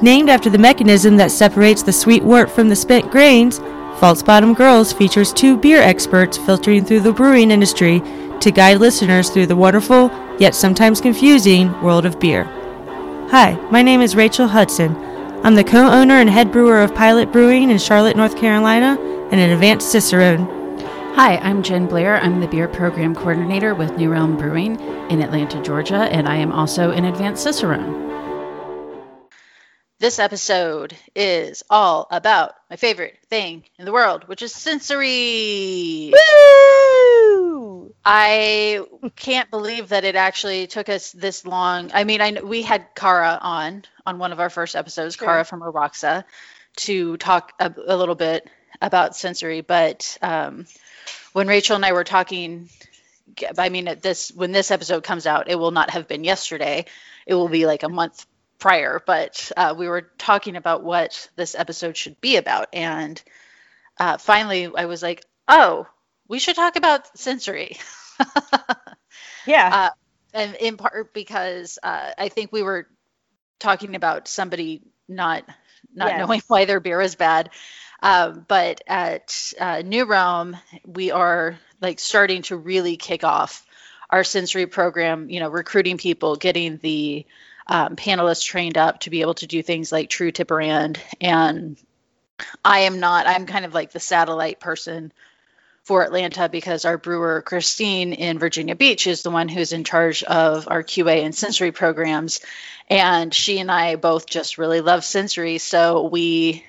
Named after the mechanism that separates the sweet wort from the spent grains, False Bottom Girls features two beer experts filtering through the brewing industry to guide listeners through the wonderful, yet sometimes confusing, world of beer. Hi, my name is Rachel Hudson. I'm the co owner and head brewer of Pilot Brewing in Charlotte, North Carolina, and an advanced Cicerone. Hi, I'm Jen Blair. I'm the beer program coordinator with New Realm Brewing in Atlanta, Georgia, and I am also an advanced Cicerone. This episode is all about my favorite thing in the world, which is sensory. Woo! I can't believe that it actually took us this long. I mean, I we had Kara on on one of our first episodes, Sure. Kara from Aroxa, to talk a, a little bit about sensory. But um, when Rachel and I were talking, I mean, at this when this episode comes out, it will not have been yesterday. It will be like a month prior. But uh, we were talking about what this episode should be about, and uh, finally, I was like, "Oh, we should talk about sensory." Yeah. uh, and in part because uh, I think we were talking about somebody not not Yes. knowing why their beer is bad. Um, but at uh, New Realm, we are like starting to really kick off our sensory program. You know, recruiting people, getting the um, panelists trained up to be able to do things like True to Brand. And I am not. I'm kind of like the satellite person for Atlanta because our brewer Christine in Virginia Beach is the one who's in charge of our QA and sensory programs, and she and I both just really love sensory, so we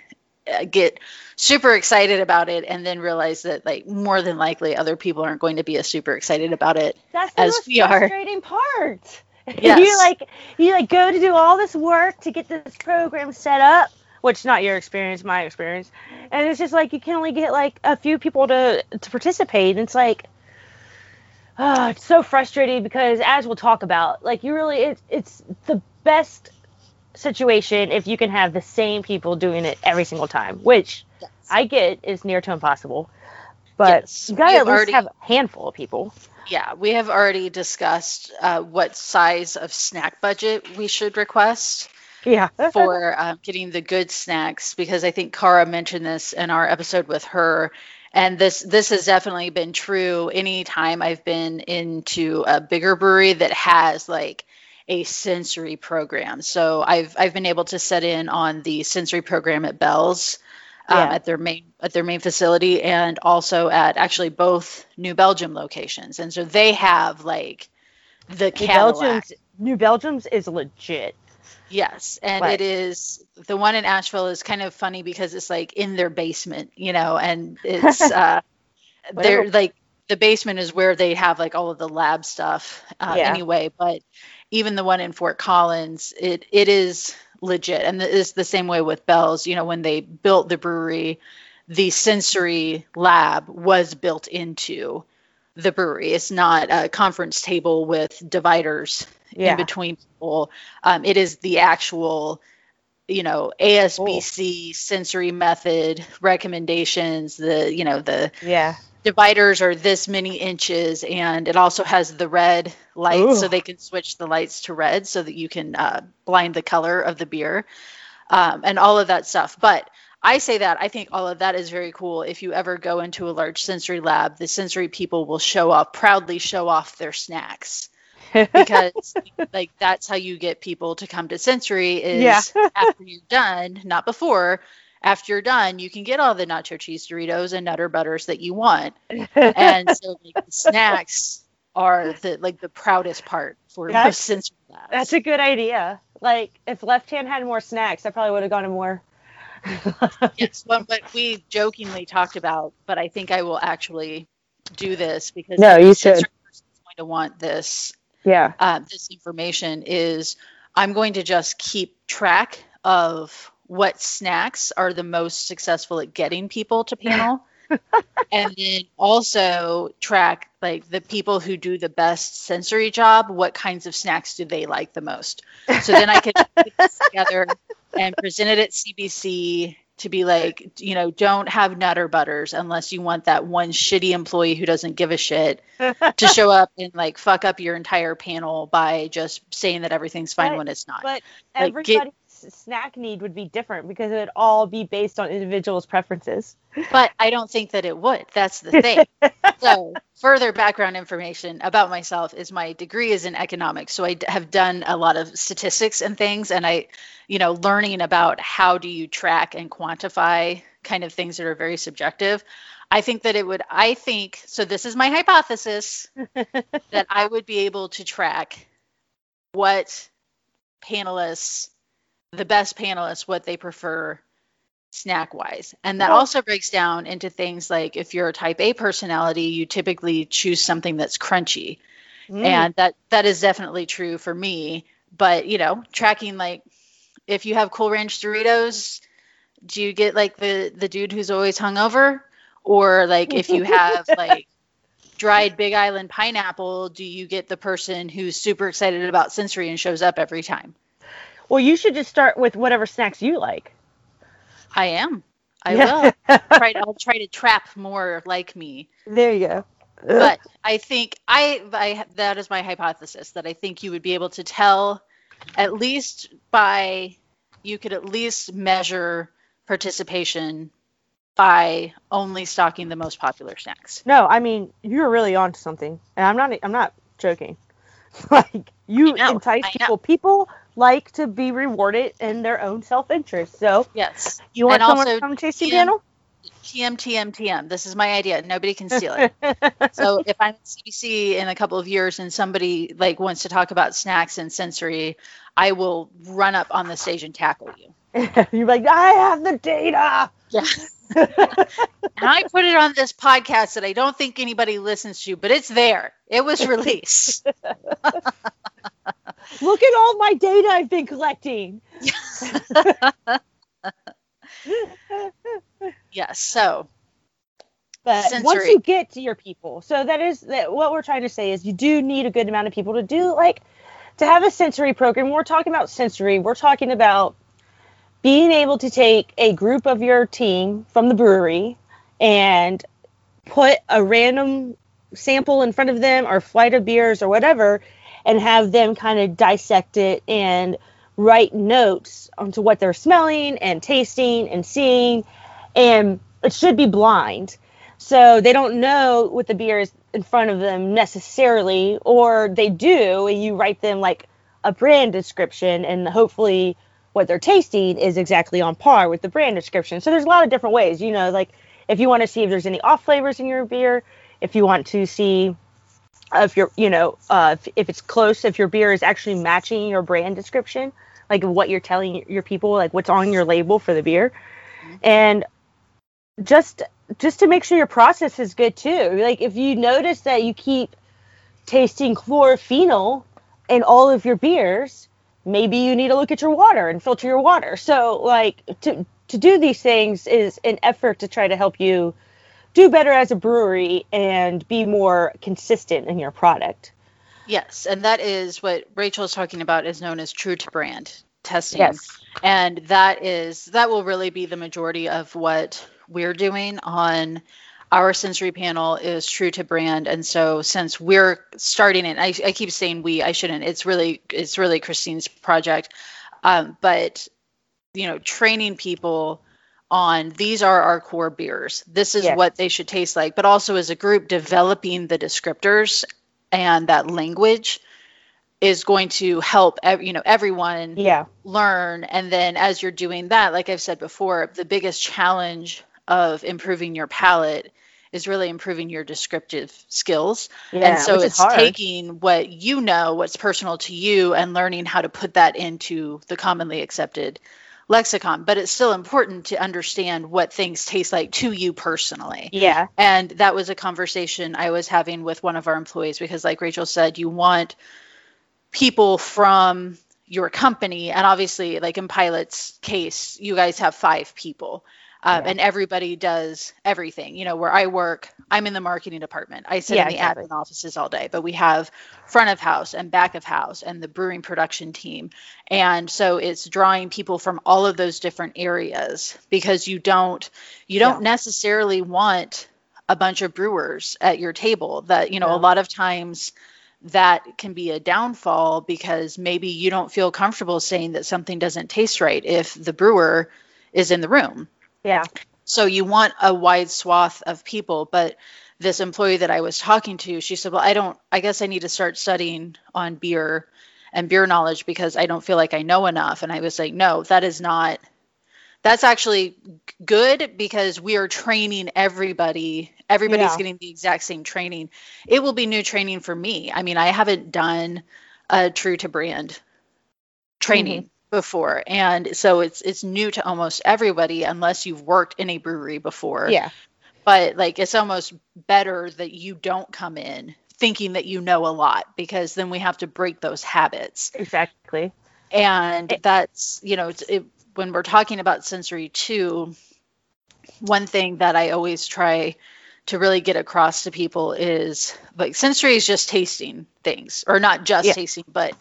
uh, get super excited about it, and then realize that like more than likely other people aren't going to be as super excited about it. That's the as most we are. frustrating part. Yes. you like you like go to do all this work to get this program set up, which not your experience, my experience, and it's just like you can only get like a few people to to participate. And it's like, oh, it's so frustrating because as we'll talk about, like you really it's it's the best situation if you can have the same people doing it every single time, which Yes. I get is near to impossible. But Yes, you gotta at have least already- have a handful of people. Yeah, we have already discussed uh, what size of snack budget we should request. Yeah. for um, getting the good snacks because I think Kara mentioned this in our episode with her, and this this has definitely been true. Anytime I've been into a bigger brewery that has like a sensory program, so I've I've been able to set in on the sensory program at Bell's. Um, Yeah. at their main at their main facility and also at actually both New Belgium locations, and so they have like the New Cadillac. Belgium's New Belgium's is legit. Yes, and Right. it is the one in Asheville is kind of funny because it's like in their basement, you know, and it's uh they're like the basement is where they have like all of the lab stuff uh, Yeah. anyway, but even the one in Fort Collins, it it is legit, and it's the same way with Bell's. You know, when they built the brewery, the sensory lab was built into the brewery. It's not a conference table with dividers Yeah. in between people. Um, it is the actual, you know, ASBC sensory method recommendations. The you know the Yeah. Dividers are this many inches, and it also has the red lights, so they can switch the lights to red, so that you can uh, blind the color of the beer, um, and all of that stuff. But I say that I think all of that is very cool. If you ever go into a large sensory lab, the sensory people will show off proudly show off their snacks because like that's how you get people to come to sensory is Yeah. after you're done, not before. After you're done, you can get all the nacho cheese Doritos and Nutter Butters that you want, and so like, the snacks are the like the proudest part for That's- most sensory labs. That's a good idea. Like if Left Hand had more snacks, I probably would have gone to more. yes, what, what we jokingly talked about, but I think I will actually do this because No, you should. going to want this Yeah. uh, this information is I'm going to just keep track of what snacks are the most successful at getting people to panel. and then also track like the people who do the best sensory job what kinds of snacks do they like the most so then i could put this together and present it at cbc to be like you know don't have nutter butters unless you want that one shitty employee who doesn't give a shit to show up and like fuck up your entire panel by just saying that everything's fine But- when it's not. But Like, get- everybody's snack need would be different because it would all be based on individuals' preferences. But I don't think that it would. That's the thing. so, further background information about myself is my degree is in economics. So, I d- have done a lot of statistics and things, and I, you know, learning about how do you track and quantify kind of things that are very subjective. I think that it would, I think, so this is my hypothesis that I would be able to track what panelists, the best panelists, what they prefer snack wise. And that Well- also breaks down into things like if you're a type A personality, you typically choose something that's crunchy. Mm. And that that is definitely true for me. But you know, tracking like if you have Cool Ranch Doritos, do you get like the the dude who's always hungover? Or like if you have like dried Big Island pineapple, do you get the person who's super excited about sensory and shows up every time? Well, you should just start with whatever snacks you like. I am. I will. Try to, I'll try to trap more like me. There you go. But I think I, I that is my hypothesis that I think you would be able to tell at least by you could at least measure participation by only stocking the most popular snacks. No, I mean you're really onto something, and I'm not. I'm not joking. like you entice people. People like to be rewarded in their own self-interest. So Yes. you want And someone also, come tasting yeah. panel? TM TM TM. This is my idea. Nobody can steal it. so if I'm at CBC in a couple of years and somebody like wants to talk about snacks and sensory, I will run up on the stage and tackle you. You're like, I have the data. Yeah. And I put it on this podcast that I don't think anybody listens to, but it's there. It was released. Look at all my data I've been collecting. yes. So But once you get to your people, so that is that what we're trying to say is you do need a good amount of people to do like to have a sensory program. When we're talking about sensory, we're talking about being able to take a group of your team from the brewery and put a random sample in front of them or flight of beers or whatever and have them kind of dissect it and write notes onto what they're smelling and tasting and seeing and it should be blind. So they don't know what the beer is in front of them necessarily or they do and you write them like a brand description and hopefully what they're tasting is exactly on par with the brand description. So there's a lot of different ways you know like if you want to see if there's any off flavors in your beer if you want to see if you're you know uh, if, if it's close if your beer is actually matching your brand description like what you're telling your people like what's on your label for the beer. And just just to make sure your process is good too. Like if you notice that you keep tasting chlorophenol in all of your beers maybe you need to look at your water and filter your water. So like to to do these things is an effort to try to help you do better as a brewery and be more consistent in your product. Yes, and that is what Rachel is talking about is known as true to brand testing. yes. And that is that will really be the majority of what we're doing on our sensory panel is true to brand. And so since we're starting it I, I keep saying we i shouldn't it's really it's really christine's project. Um, but you know training people on these are our core beers. This is Yes. what they should taste like. But also as a group developing the descriptors and that language is going to help you know everyone yeah. learn. And then as you're doing that like i've said before the biggest challenge of improving your palate is really improving your descriptive skills. Yeah and so it's hard. taking what you know what's personal to you and learning how to put that into the commonly accepted lexicon but it's still important to understand what things taste like to you personally yeah and that was a conversation I was having with one of our employees because, like Rachel said, you want people from your company, and obviously, like in Pilot's case, you guys have five people. Um, Yeah. And everybody does everything. You know, where I work, I'm in the marketing department. I sit Yeah, in the exactly. admin offices all day, but we have front of house and back of house and the brewing production team. And so it's drawing people from all of those different areas because you don't you don't necessarily want a bunch of brewers at your table that you know No. a lot of times that can be a downfall because maybe you don't feel comfortable saying that something doesn't taste right if the brewer is in the room. Yeah. So you want a wide swath of people, but this employee that I was talking to, she said, "Well, I don't I guess I need to start studying on beer and beer knowledge because I don't feel like I know enough." And I was like, "No, that is not that's actually good because we are training everybody. Everybody's Yeah. getting the exact same training. It will be new training for me. I mean i haven't done a true to brand training mm-hmm. Before and so it's it's new to almost everybody unless you've worked in a brewery before Yeah. but like it's almost better that you don't come in thinking that you know a lot because then we have to break those habits Exactly. and It- that's you know it's, it, when we're talking about sensory too one thing that i always try to really get across to people is like sensory is just tasting things or not just Yeah. tasting but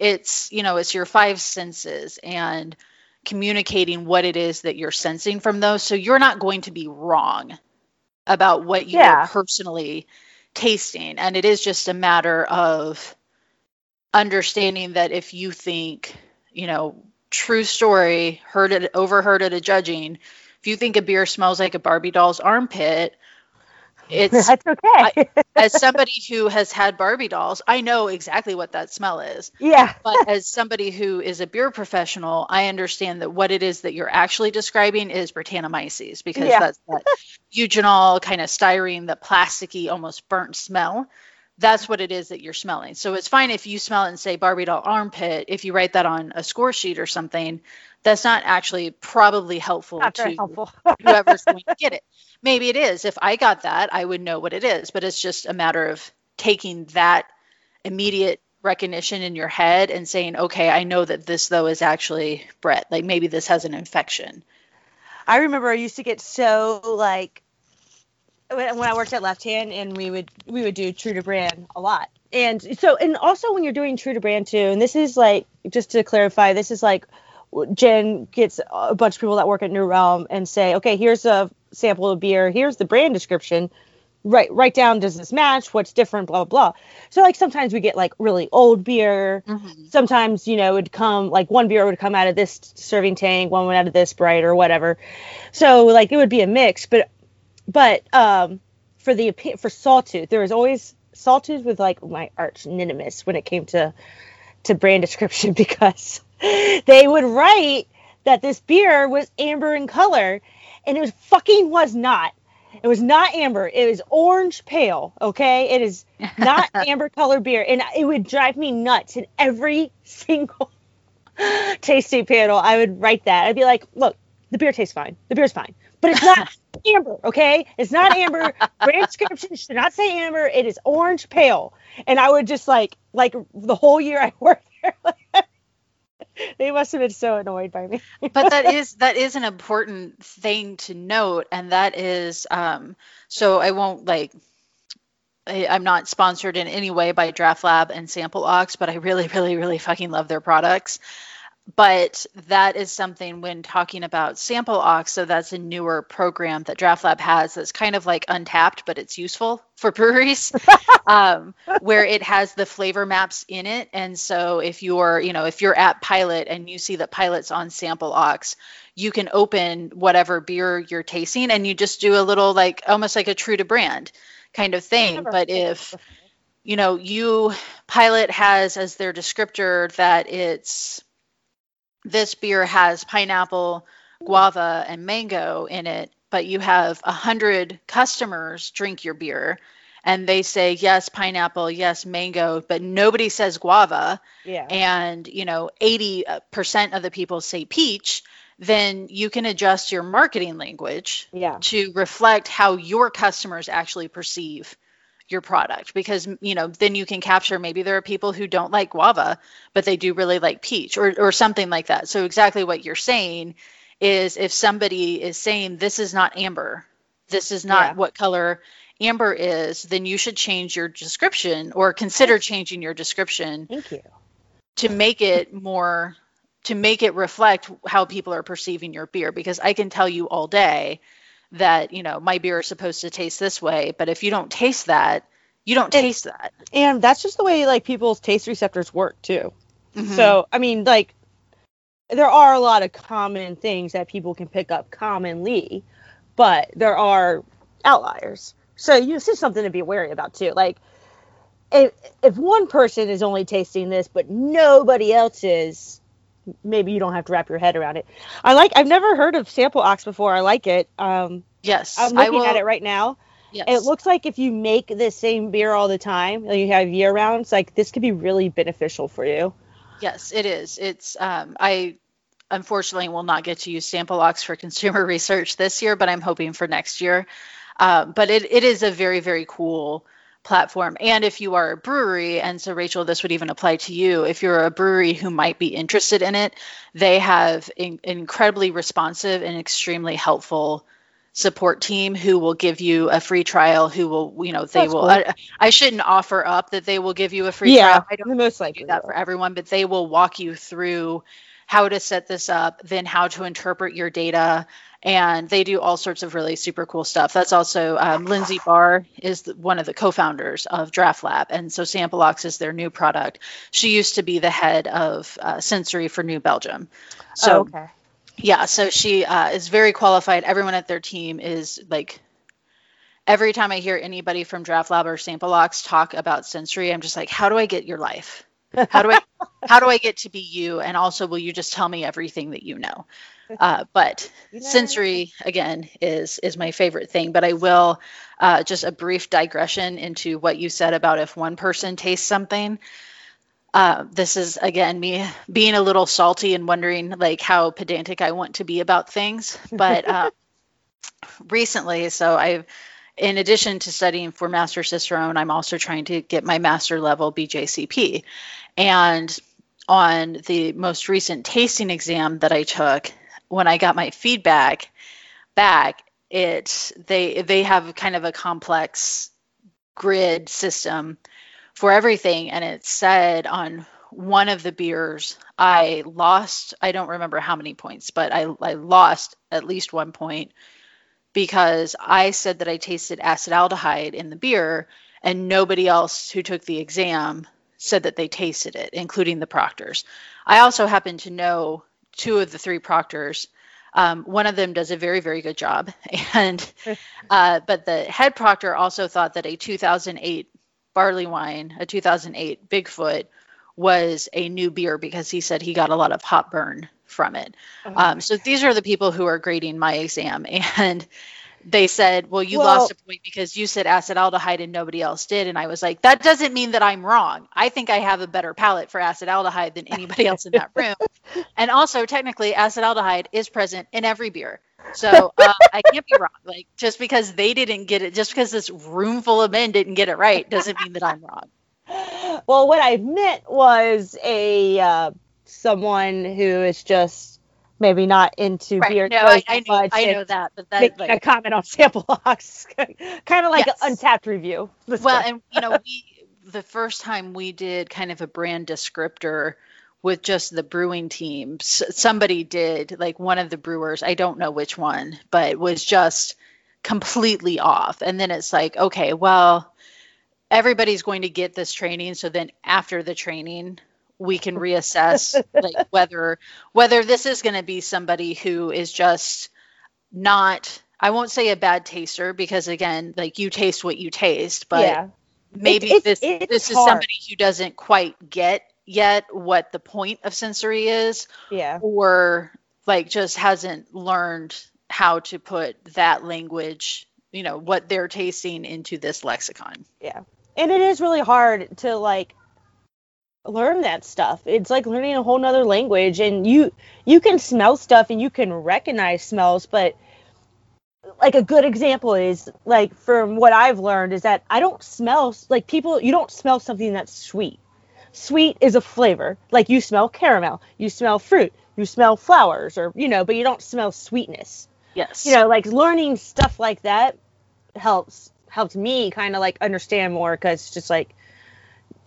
it's you know it's your five senses and communicating what it is that you're sensing from those so you're not going to be wrong about what you're Yeah. personally tasting and it is just a matter of understanding that if you think you know true story heard it overheard at a judging if you think a beer smells like a barbie doll's armpit it's That's okay. as somebody who has had barbie dolls i know exactly what that smell is yeah. but as somebody who is a beer professional i understand that what it is that you're actually describing is Brettanomyces because Yeah. that's that eugenol kind of styrene the plasticky almost burnt smell that's what it is that you're smelling so it's fine if you smell it and say barbie doll armpit if you write that on a score sheet or something that's not actually probably helpful Not to helpful. whoever's going to get it. Maybe it is. If I got that, I would know what it is, but it's just a matter of taking that immediate recognition in your head and saying, okay, I know that this though is actually Brett. Like maybe this has an infection. I remember I used to get so like when, when I worked at Left Hand and we would we would do True to Brand a lot. And so and also when you're doing True to Brand too, and this is like just to clarify, this is like Jen gets a bunch of people that work at New Realm and say, okay, here's a sample of beer, here's the brand description. Write write down does this match? What's different? Blah blah blah. So like sometimes we get like really old beer, sometimes you know it would come like one beer would come out of this serving tank one went out of this bright or whatever so like it would be a mix but but um for the for sawtooth there was always sawtooth with like my arch nemesis when it came to to brand description because they would write that this beer was amber in color and it was fucking was not. It was not amber. It was orange pale okay? It is not amber color beer and it would drive me nuts in every single tasting panel. I would write that. I'd be like look the beer tastes fine. The beer's fine. But it's not amber okay? It's not amber. Brand description. Should not say amber. It is orange pale. And i would just like like the whole year i worked there they must have been so annoyed by me. But that is that is an important thing to note and that is um so i won't like I, i'm not sponsored in any way by draft lab and sample ox but i really really really fucking love their products but that is something when talking about sample ox so that's a newer program that draft lab has that's kind of like untapped but it's useful for breweries um, where it has the flavor maps in it. And so if you're you know if you're at pilot and you see that pilot's on sample ox you can open whatever beer you're tasting and you just do a little like almost like a true to brand kind of thing. But if you know you pilot has as their descriptor that it's this beer has pineapple guava and mango in it but you have a hundred customers drink your beer and they say yes pineapple yes mango but nobody says guava. Yeah. And you know 80% uh, of the people say peach then you can adjust your marketing language yeah. to reflect how your customers actually perceive your product because you know then you can capture maybe there are people who don't like guava but they do really like peach or or something like that. So exactly what you're saying is if somebody is saying this is not amber. This is not Yeah. what color amber is then you should change your description or consider changing your description thank you. to make it more to make it reflect how people are perceiving your beer because I can tell you all day that you know my beer is supposed to taste this way but if you don't taste that you don't And- taste that. and that's just the way like people's taste receptors work too. Mhm. So I mean, like, there are a lot of common things that people can pick up commonly, but there are outliers. So you this is something to be wary about too. Like, if if one person is only tasting this, but nobody else is, maybe you don't have to wrap your head around it. I like. I've never heard of sample ox before. I like it. Um, yes, I'm I looking at it right now. Yes. It looks like if you make the same beer all the time, like you have year rounds, like this could be really beneficial for you. Yes, it is. It's um, I unfortunately will not get to use sample ox for consumer research this year, but I'm hoping for next year. Um, but it, it is a very very cool platform. And if you are a brewery, and so Rachel, this would even apply to you. If you're a brewery who might be interested in it, they have in, incredibly responsive and extremely helpful support team who will give you a free trial who will you know they That's will cool. I, I shouldn't offer up that they will give you a free yeah, trial i don't the most do likely. that for everyone, but they will walk you through how to set this up, then how to interpret your data, and they do all sorts of really super cool stuff. That's also um, Lindsay Barr is the, one of the co-founders of Draft Lab, and so Sampleox is their new product. She used to be the head of uh, sensory for New Belgium, so oh, okay. yeah, so she uh, is very qualified. Everyone at their team is like, every time I hear anybody from Draft Lab or SampleOx talk about sensory, I'm just like, how do I get your life? How do I, how do I get to be you? And also, will you just tell me everything that you know? Uh, but You know- sensory again is is my favorite thing. But I will uh, just a brief digression into what you said about if one person tastes something. Uh, this is again me being a little salty and wondering like how pedantic I want to be about things. But uh, recently, so I've, in addition to studying for Master Cicerone, I'm also trying to get my master level BJCP. And on the most recent tasting exam that I took, when I got my feedback back, it they they have kind of a complex grid system for everything and it said on one of the beers i lost i don't remember how many points but i, I lost at least one point because i said that i tasted acetaldehyde in the beer and nobody else who took the exam said that they tasted it including the proctors. I also happen to know two of the three proctors um, one of them does a very very good job. And uh, but the head proctor also thought that a 2008 barley wine, a 2008 Bigfoot, was a new beer because he said he got a lot of hot burn from it. Um, so these are the people who are grading my exam, and they said, "Well, you Well- lost a point because you said acetaldehyde and nobody else did." And I was like, "That doesn't mean that I'm wrong. I think I have a better palate for acetaldehyde than anybody else in that room. And also, technically, acetaldehyde is present in every beer." So uh, I can't be wrong. Like just because they didn't get it, just because this room full of men didn't get it right, doesn't mean that I'm wrong. Well, what I meant was a uh, someone who is just maybe not into beer. No, I, I know, much I know that, but that Making a comment on SampleOx, kind of like Yes. an untapped review. Let's well, and you know, we the first time we did kind of a brand descriptor with just the brewing team, somebody did like one of the brewers, I don't know which one, but was just completely off. And then it's like, okay, well, everybody's going to get this training, so then after the training, we can reassess like whether whether this is going to be somebody who is just not I won't say a bad taster because again, like you taste what you taste, but yeah, maybe it's- this it's this is somebody who doesn't quite get yet what the point of sensory is yeah. or like just hasn't learned how to put that language you know what they're tasting into this lexicon Yeah. and it is really hard to like learn that stuff. It's like learning a whole nother language and you you can smell stuff and you can recognize smells but like a good example is like from what i've learned is that i don't smell like people you don't smell something that's sweet. Sweet is a flavor. Like you smell caramel you smell fruit you smell flowers or you know but you don't smell sweetness. Yes. You know like learning stuff like that helps helps me kind of like understand more because it's just like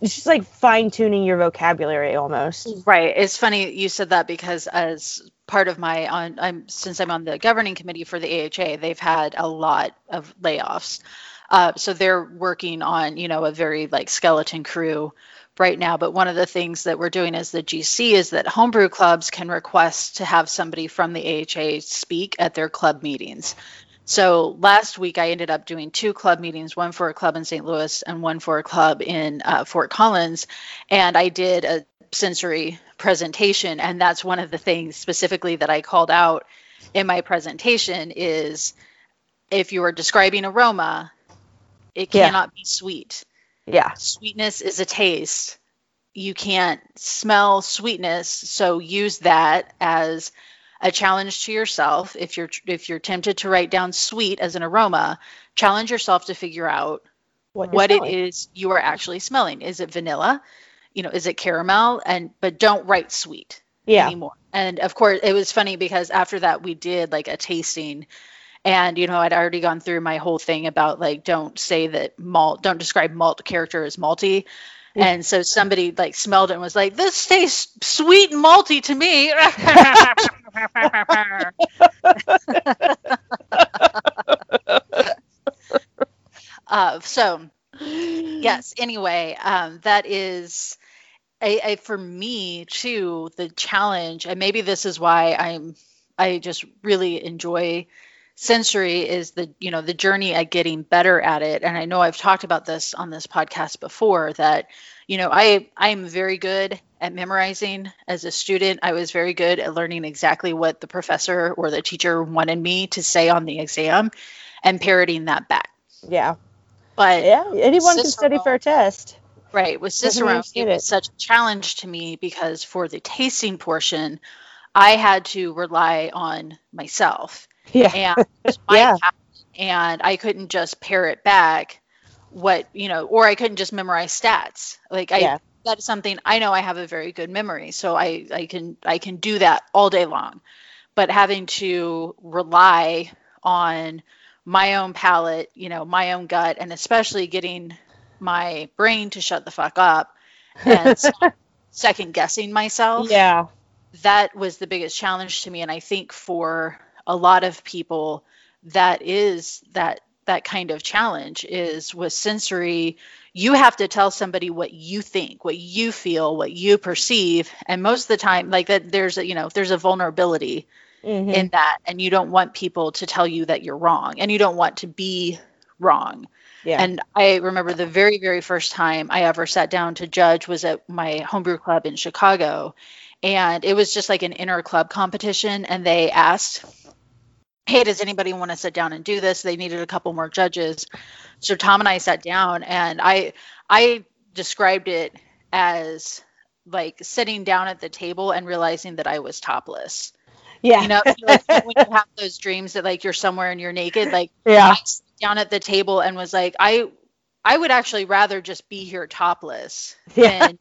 it's just like fine tuning your vocabulary almost Right. It's funny you said that because as part of my on I'm since I'm on the governing committee for the AHA, they've had a lot of layoffs. Uh, so they're working on, you know, a very like skeleton crew right now. But one of the things that we're doing as the GC is that homebrew clubs can request to have somebody from the AHA speak at their club meetings. So last week I ended up doing two club meetings, one for a club in St. Louis and one for a club in uh, Fort Collins, and I did a sensory presentation, and that's one of the things specifically that I called out in my presentation is if you are describing aroma, it Yeah. cannot be sweet. Yeah. Sweetness is a taste. You can't smell sweetness, so use that as a challenge to yourself. If you're if you're tempted to write down sweet as an aroma, challenge yourself to figure out What, what it is you are actually smelling. Is it vanilla? You know, is it caramel? And but don't write sweet Yeah. anymore. And of course, it was funny because after that we did like a tasting and you know, I'd already gone through my whole thing about like don't say that malt, don't describe malt character as malty. Yeah. And so somebody like smelled it and was like, "This tastes sweet and malty to me." uh, so yes anyway um, that is a, a for me too the challenge and maybe this is why i'm i just really enjoy sensory is the you know the journey at getting better at it and i know i've talked about this on this podcast before that you know i i'm very good at memorizing as a student i was very good at learning exactly what the professor or the teacher wanted me to say on the exam and parroting that back Yeah. but Yeah. Anyone can study for a test. Right. With Cicerone, it was such a challenge to me because for the tasting portion, I had to rely on myself Yeah. and my Yeah. and I couldn't just parrot back what you know, or I couldn't just memorize stats. Like I, Yeah. that's something I know I have a very good memory, so I I can I can do that all day long. But having to rely on my own palate, you know, my own gut, and especially getting my brain to shut the fuck up and second guessing myself Yeah. that was the biggest challenge to me and i think for a lot of people that is that that kind of challenge is with sensory you have to tell somebody what you think what you feel what you perceive and most of the time like that there's a you know there's a vulnerability Mhm. in that and you don't want people to tell you that you're wrong and you don't want to be wrong yeah. and I remember the very, very first time I ever sat down to judge was at my homebrew club in Chicago. And it was just like an inner club competition. And they asked, Hey, does anybody want to sit down and do this? They needed a couple more judges. So Tom and I sat down and I I described it as like sitting down at the table and realizing that I was topless. yeah. You know, like when you have those dreams that like you're somewhere and you're naked, like yeah. Down at the table and was like, I I would actually rather just be here topless Yeah. than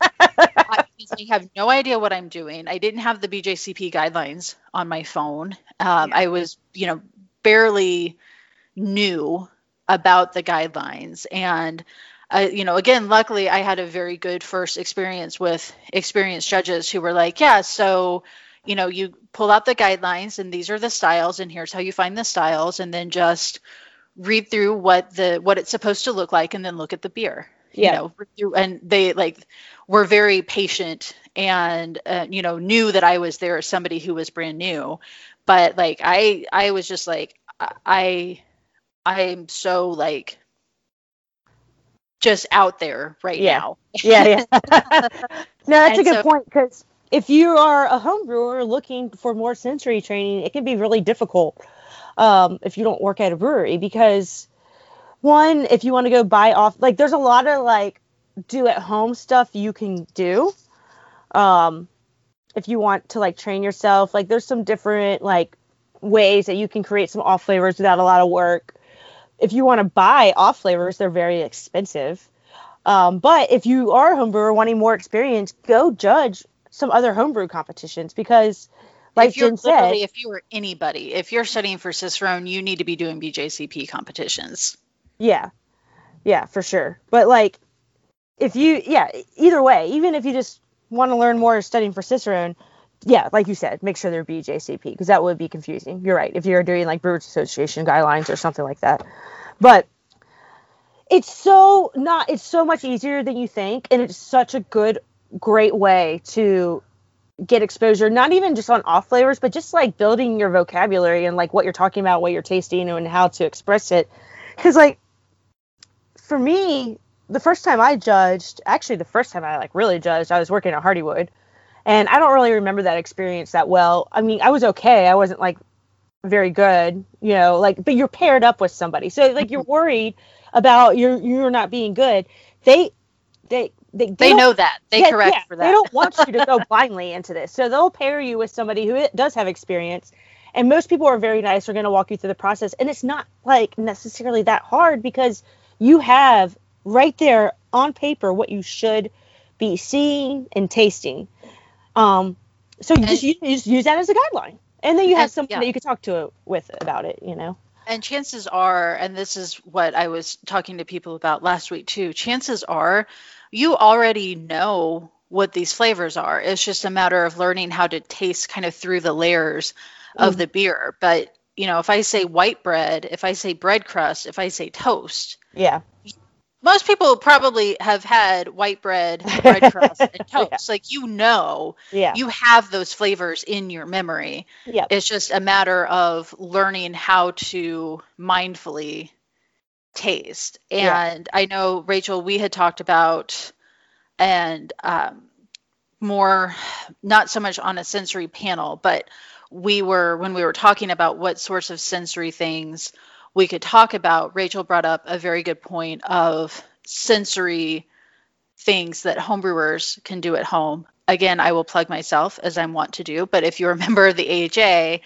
I, I have no idea what I'm doing. I didn't have the BJCP guidelines on my phone. Um, I was, you know, barely knew about the guidelines and uh, you know again luckily i had a very good first experience with experienced judges who were like yeah so you know you pull out the guidelines and these are the styles and here's how you find the styles and then just read through what the what it's supposed to look like and then look at the beer Yeah. you know and they like were very patient and uh, you know knew that i was there as somebody who was brand new but like i i was just like i i'm so like just out there right Yeah. now yeah, yeah. no, that's a good so- point because if you are a home brewer looking for more sensory training, it can be really difficult um, if you don't work at a brewery because one, if you want to go buy off, like there's a lot of like do at home stuff you can do. Um, if you want to like train yourself, like there's some different like ways that you can create some off flavors without a lot of work. If you want to buy off flavors, they're very expensive. Um, but if you are a homebrewer wanting more experience, go judge some other homebrew competitions because, like if you're Jen said, if you were anybody if you're studying for cicerone you need to be doing bjcp competitions yeah, yeah, for sure. But like, if you, yeah, either way, even if you just want to learn more studying for Cicerone, yeah, like you said, make sure they're BJCP because that would be confusing. You're right. If you're doing like Brewers Association guidelines or something like that. But it's so not it's so much easier than you think and it's such a good great way to get exposure not even just on off flavors but just like building your vocabulary and like what you're talking about what you're tasting and how to express it. Because like for me the first time i judged actually the first time i like really judged i was working at hardywood and i don't really remember that experience that well. I mean i was okay. I wasn't like very good you know like but you're paired up with somebody. So like you're mm-hmm. worried about you're you're not being good. They they they, they, don't- know that. They yeah, correct yeah, for that. They don't want you to go blindly into this. So they'll pair you with somebody who does have experience. And most people are very nice. They're going to walk you through the process. And it's not like necessarily that hard because you have right there on paper what you should be seeing and tasting. Um, so you And- just, you just use that as a guideline. And then you have And- someone yeah. that you can talk to with about it, you know? And chances are, and this is what I was talking to people about last week too, chances are you already know what these flavors are. It's just a matter of learning how to taste kind of through the layers of Mm. the beer. But, you know, if I say white bread, if I say bread crust, if I say toast, Yeah. Most people probably have had white bread, bread crust, and Yeah. toast. Like, you know, Yeah. you have those flavors in your memory. yeah. It's just a matter of learning how to mindfully taste. Yeah. And I know, Rachel, we had talked about, and um, more, not so much on a sensory panel, but we were, when we were talking about what sorts of sensory things we could talk about, Rachel brought up a very good point of sensory things that homebrewers can do at home. Again, I will plug myself as I'm wont to do, but if you remember the AHA,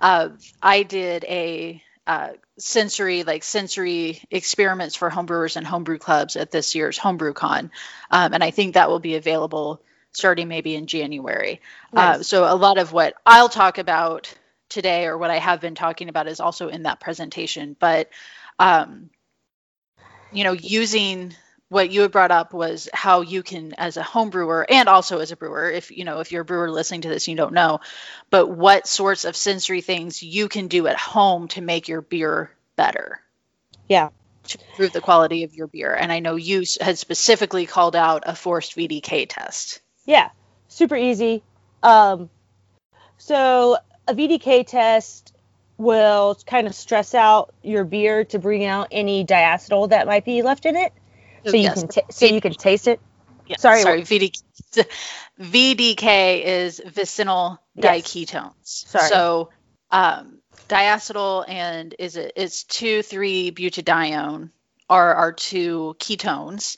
uh, I did a uh, sensory, like sensory experiments for homebrewers and homebrew clubs at this year's HomebrewCon. Um, and I think that will be available starting maybe in January. Uh, so a lot of what I'll talk about today or what I have been talking about is also in that presentation. But, um, you know, using what you had brought up was how you can as a home brewer and also as a brewer if you know if you're a brewer listening to this you don't know but what sorts of sensory things you can do at home to make your beer better Yeah. to improve the quality of your beer and i know you had specifically called out a forced vdk test Yeah, super easy. Um, so a VDK test will kind of stress out your beer to bring out any diacetyl that might be left in it, so you Yes. can ta- so you can taste it. Yeah, Sorry, sorry. VDK, VDK is vicinal Yes. diketones. Sorry. So um, diacetyl and is it it's two three butanedione are our two ketones.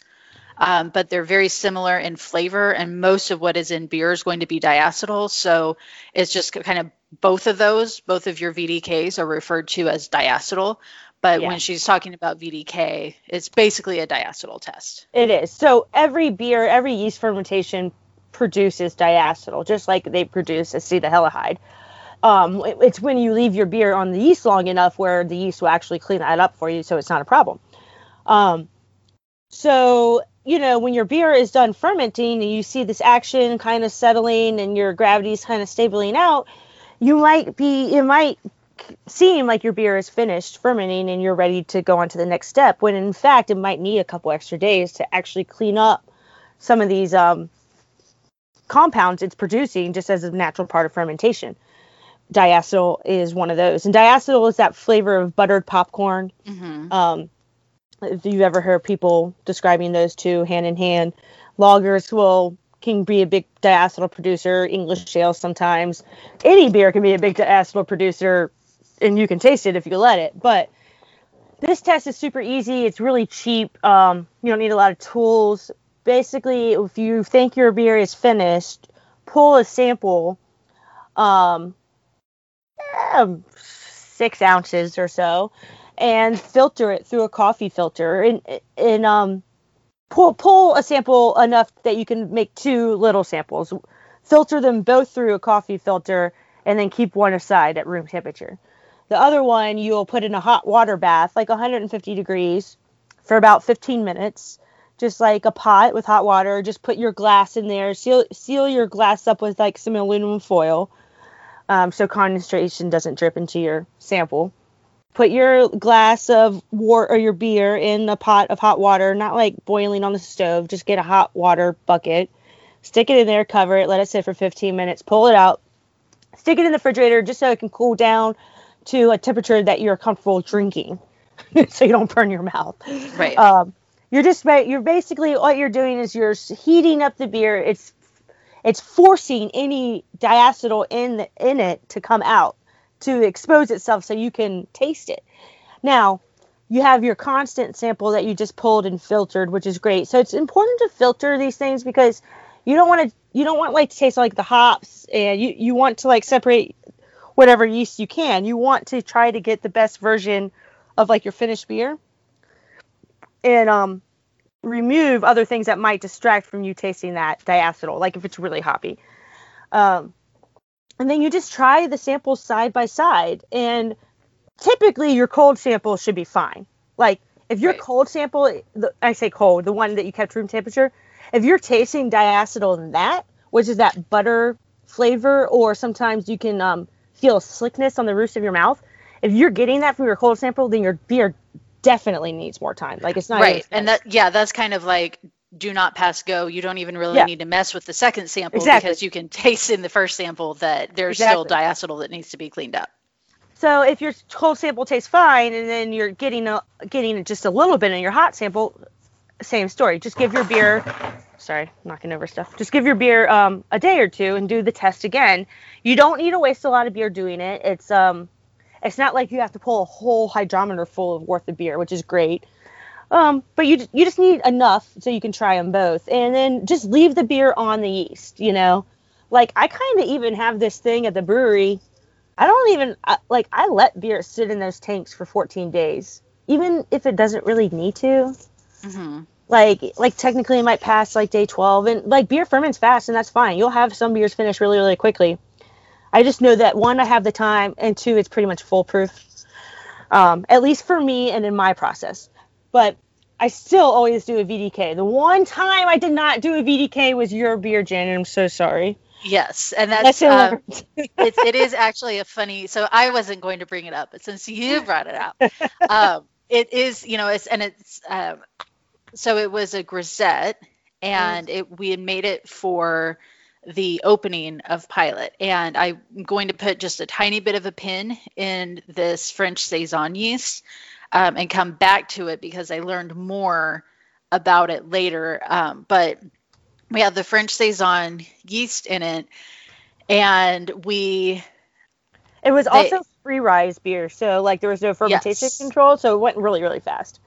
Um, but they're very similar in flavor, and most of what is in beer is going to be diacetyl. So it's just kind of both of those, both of your VDKs are referred to as diacetyl. But Yeah. when she's talking about VDK, it's basically a diacetyl test. It is. So every beer, every yeast fermentation produces diacetyl, just like they produce acetaldehyde. Um, it- it's when you leave your beer on the yeast long enough where the yeast will actually clean that up for you, so it's not a problem. Um, so you know when your beer is done fermenting and you see this action kind of settling and your gravity's kind of stabilizing out, you might be it might seem like your beer is finished fermenting and you're ready to go on to the next step when in fact it might need a couple extra days to actually clean up some of these um, compounds it's producing just as a natural part of fermentation diacetyl is one of those and diacetyl is that flavor of buttered popcorn Mm-hmm. um, if you've ever heard people describing those two hand in hand, lagers will can be a big diacetyl producer. English ale sometimes. Any beer can be a big diacetyl producer, and you can taste it if you let it. But this test is super easy. It's really cheap. Um, you don't need a lot of tools. Basically, if you think your beer is finished, pull a sample. Um, eh, six ounces or so and filter it through a coffee filter and and um pull pull a sample enough that you can make two little samples. Filter them both through a coffee filter and then keep one aside at room temperature. The other one you'll put in a hot water bath like 150 degrees for about 15 minutes. Just like a pot with hot water just put your glass in there. Seal seal your glass up with like some aluminum foil um, so condensation doesn't drip into your sample put your glass of wort or your beer in a pot of hot water, not like boiling on the stove. Just get a hot water bucket, stick it in there, cover it, let it sit for 15 minutes, pull it out, stick it in the refrigerator just so it can cool down to a temperature that you're comfortable drinking, so you don't burn your mouth. Right. Um, you're just you're basically what you're doing is you're heating up the beer. It's it's forcing any diacetyl in the, in it to come out to expose itself so you can taste it. Now, you have your constant sample that you just pulled and filtered, which is great. So it's important to filter these things because you don't want to you don't want like to taste like the hops and you you want to like separate whatever yeast you can. You want to try to get the best version of like your finished beer. And um remove other things that might distract from you tasting that diacetyl, like if it's really hoppy. Um, and then you just try the samples side by side, and typically your cold sample should be fine. Like if your Right. cold sample, the, I say cold, the one that you kept room temperature, if you're tasting diacetyl in that, which is that butter flavor, or sometimes you can um, feel slickness on the roof of your mouth. If you're getting that from your cold sample, then your beer definitely needs more time. Like it's not right. And that yeah, that's kind of like do not pass go. You don't even really Yeah. need to mess with the second sample Exactly. because you can taste in the first sample that there's still diacetyl that needs to be cleaned up. So if your cold sample tastes fine, and then you're getting a, getting just a little bit in your hot sample, same story. Just give your beer. Sorry, knocking over stuff. Just give your beer um, a day or two and do the test again. You don't need to waste a lot of beer doing it. It's um, it's not like you have to pull a whole hydrometer full of worth of beer, which is great. Um, but you you just need enough so you can try them both, and then just leave the beer on the yeast. You know, like I kind of even have this thing at the brewery. I don't even I- like I let beer sit in those tanks for 14 days, even if it doesn't really need to. hmm Like like technically it might pass like day 12, and like beer ferments fast, and that's fine. You'll have some beers finish really really quickly. I just know that one, I have the time, and two, it's pretty much foolproof. Um, at least for me and in my process. But I still always do a VDK. The one time I did not do a VDK was your beer, Jen, and I'm so sorry. Yes, and that's Lesson um, it's, it is actually a funny. So I wasn't going to bring it up, but since you brought it up, um, it is you know it's and it's um, so it was a grisette, and it we had made it for the opening of Pilot, and I'm going to put just a tiny bit of a pin in this French saison yeast, um, and come back to it because I learned more about it later. Um, but we have the French saison yeast in it, and we It was They- also free rise beer, so like there was no fermentation Yes. control, so it went really, really fast.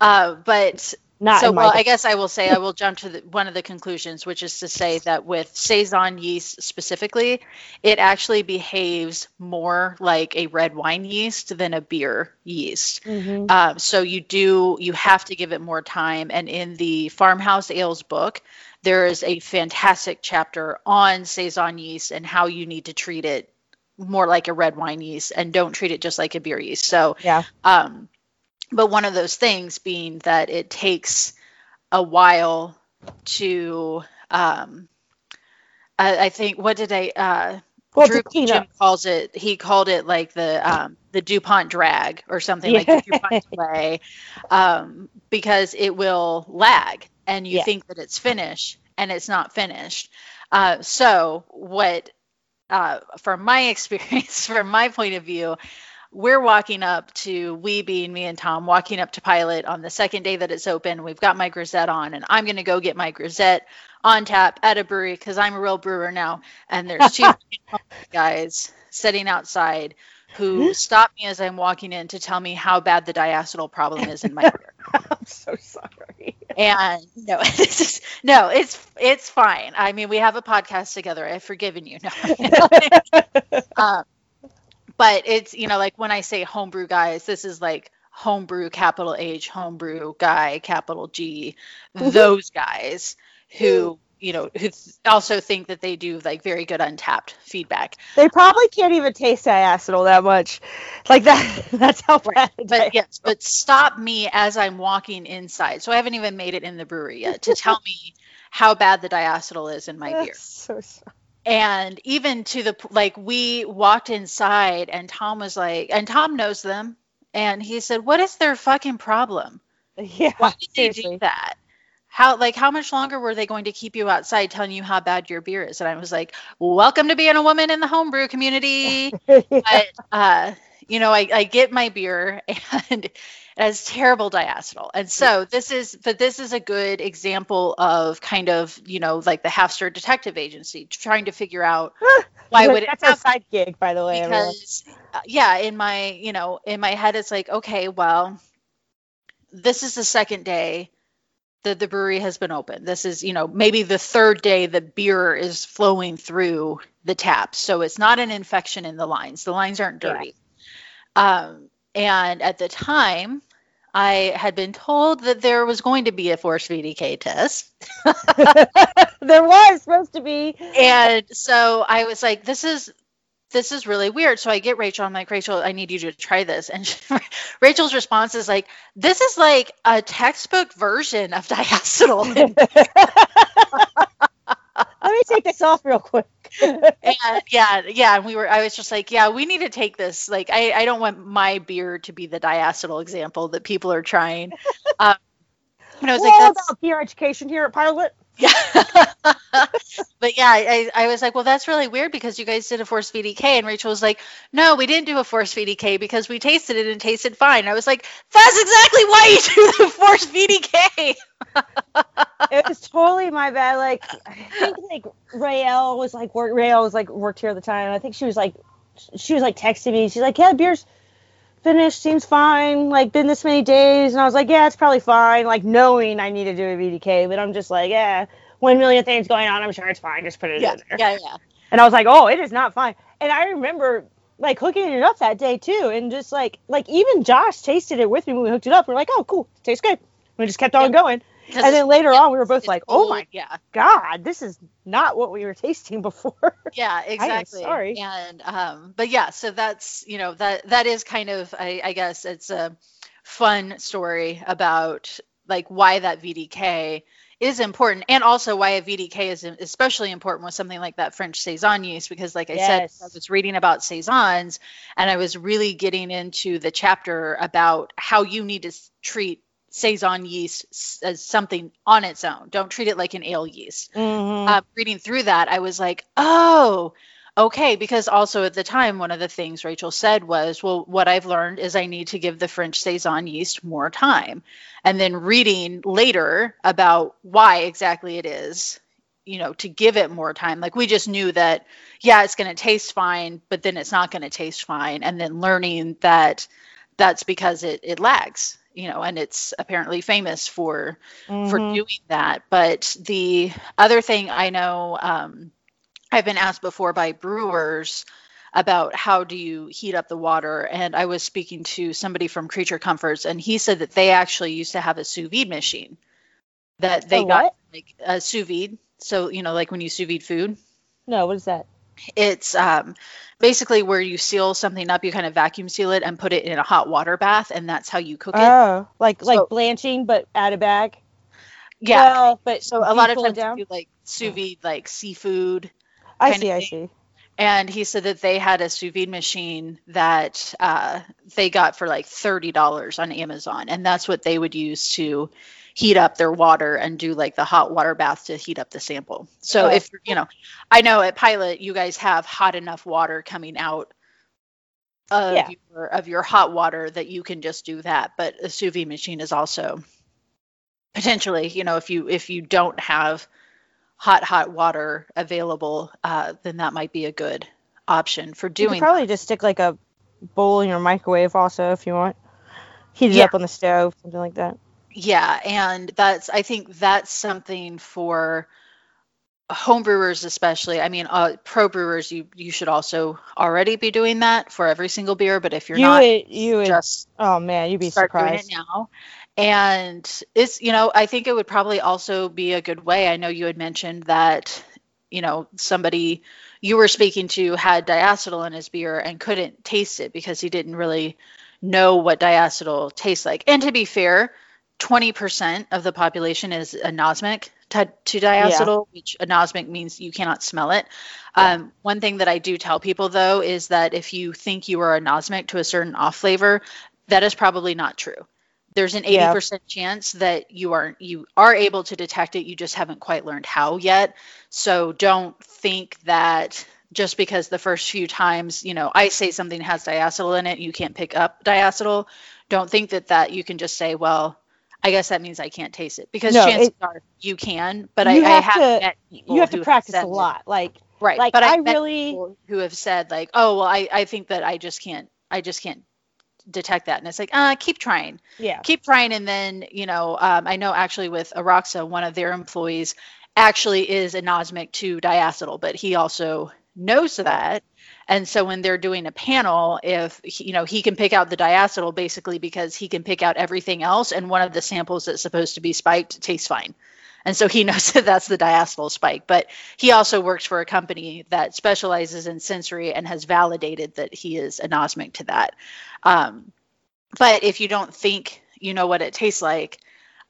uh, but Not so well i guess i will say i will jump to the, one of the conclusions which is to say that with saison yeast specifically it actually behaves more like a red wine yeast than a beer yeast Mhm. um, so you do you have to give it more time and in the farmhouse ales book there is a fantastic chapter on saison yeast and how you need to treat it more like a red wine yeast and don't treat it just like a beer yeast so Yeah. um, but one of those things being that it takes a while to, um, I, I think, what did I, uh, Well, Drew Jim calls it, he called it like the, um, the DuPont drag or something like the DuPont delay, um, because it will lag and you Yeah. think that it's finished and it's not finished. Uh, so what, uh, from my experience, from my point of view, we're walking up to we being me and Tom walking up to Pilot on the second day that it's open. We've got my grisette on, and I'm going to go get my grisette on tap at a brewery because I'm a real brewer now. And there's two guys sitting outside who stop me as I'm walking in to tell me how bad the diacetyl problem is in my beer. I'm so sorry. And no, this is no, it's it's fine. I mean, we have a podcast together. I've forgiven you. No. um, but it's you know like when I say homebrew guys, this is like homebrew capital H, homebrew guy capital G, Mhm. those guys who you know who also think that they do like very good Untappd feedback. They probably can't even taste diacetyl that much. Like that. That's how bad. the But yes, but stop me as I'm walking inside. So I haven't even made it in the brewery yet to tell me how bad the diacetyl is in my beer. That's so sorry. And even to the like we walked inside and tom was like and tom knows them and he said, "What is their fucking problem? Yeah. Why did they do that? How like how much longer were they going to keep you outside telling you how bad your beer is?" And I was like, "Welcome to being a woman in the homebrew community." but uh, you know, I, I get my beer and has terrible diacetyl. And so this is, but this is a good example of kind of, you know, like the half star detective agency trying to figure out why would it That's our side gig, by the way. Because, uh, yeah, in my, you know, in my head, it's like, okay, well, this is the second day that the brewery has been open. This is, you know, maybe the third day the beer is flowing through the taps. So it's not an infection in the lines. The lines aren't Yeah. dirty. Um, and at the time, I had been told that there was going to be a forced VDK test. there was supposed to be. And so I was like, this is this is really weird. So I get Rachel. I'm like, Rachel, I need you to try this. And she, Rachel's response is like, this is like a textbook version of diacetyl. Let me take this off real quick. And yeah, yeah. And we were, I was just like, yeah, we need to take this. Like, I, I don't want my beer to be the diacetyl example that people are trying. Um, and I was We're like, all about peer education here at Pilot. Yeah. but yeah, I, I was like, well, that's really weird because you guys did a forced VDK. And Rachel was like, no, we didn't do a forced VDK because we tasted it and tasted fine. I was like, that's exactly why you do the forced VDK. it was totally my bad. Like I think like Rael was like work was like worked here at the time. I think she was like she was like texting me. She's like, Yeah, beer's finished, seems fine, like been this many days and I was like, Yeah, it's probably fine, like knowing I need to do a VDK, but I'm just like, Yeah, one million things going on, I'm sure it's fine, just put it Yeah, in there. yeah, yeah. And I was like, Oh, it is not fine. And I remember like hooking it up that day too, and just like like even Josh tasted it with me when we hooked it up. We're like, Oh, cool, tastes good. We just kept on Yeah. going. And then later yeah, on, we were both like, "Oh old, my yeah, God, this is not what we were tasting before." yeah, exactly. sorry. And um, but yeah, so that's you know that that is kind of I, I guess it's a fun story about like why that VDK is important and also why a VDK is especially important with something like that French Saison yeast because like I Yes. said I was reading about Saisons and I was really getting into the chapter about how you need to treat Saison yeast as something on its own. Don't treat it like an ale yeast Mhm. uh, reading through that, I was like, oh, okay. Because also at the time, one of the things Rachel said was, well, what I've learned is I need to give the French Saison yeast more time. And then reading later about why exactly it is, you know, to give it more time. Like we just knew that, yeah, it's going to taste fine, but then it's not going to taste fine. And then learning that that's because it, it lags. You know, and it's apparently famous for for Mhm. doing that. But the other thing I know, um, I've been asked before by brewers about how do you heat up the water, and I was speaking to somebody from Creature Comforts, and he said that they actually used to have a sous vide machine that they got like a sous vide. So you know, like when you sous vide food, No, what is that? It's um, basically where you seal something up, you kind of vacuum seal it and put it in a hot water bath, and that's how you cook it. Oh, like like blanching, but add a bag. yeah. Well, but so a lot of times down? you do like sous vide, like seafood. I see, I see. and he said that they had a sous vide machine that uh, they got for like thirty dollars on Amazon, and that's what they would use to heat up their water and do like the hot water bath to heat up the sample. So Oh. if you know, I know at Pilot you guys have hot enough water coming out of Yeah. your of your hot water that you can just do that, but a sous vide machine is also potentially, you know, if you if you don't have hot hot water available, uh, then that might be a good option for You doing. could probably just stick like a bowl in your microwave also if you want. Heat it Yeah. up on the stove, something like that. Yeah, and that's I think that's something for home brewers especially. I mean, uh, pro brewers you you should also already be doing that for every single beer, but if you're you not, would, you would. just oh man, you'd be surprised. now. And it's, you know, I think it would probably also be a good way. I know you had mentioned that, you know, somebody you were speaking to had diacetyl in his beer and couldn't taste it because he didn't really know what diacetyl tastes like. And to be fair, 20% of the population is anosmic to, to diacetyl, which anosmic means you cannot smell it. Um, one thing that I do tell people though is that if you think you are anosmic to a certain off flavor, that is probably not true. There's an 80% yeah. chance that you are you are able to detect it, you just haven't quite learned how yet. So don't think that just because the first few times, you know, I say something has diacetyl in it, you can't pick up diacetyl. Don't think that that you can just say, well, I guess that means I can't taste it because no, chances it, are you can, but you I, have I have to, you have to practice have a lot. Like right, like but I, really who have said like, oh well, I I think that I just can't I just can't detect that. And it's like uh keep trying. Yeah. Keep trying and then you know um, i know actually with Aroxa one of their employees actually is anosmic to diacetyl but he also knows that and so when they're doing a panel if you know he can pick out the diacetyl basically because he can pick out everything else and one of the samples that's supposed to be spiked tastes fine. And so he knows that that's the diacetyl spike. But he also works for a company that specializes in sensory and has validated that he is anosmic to that. Um, but if you don't think you know what it tastes like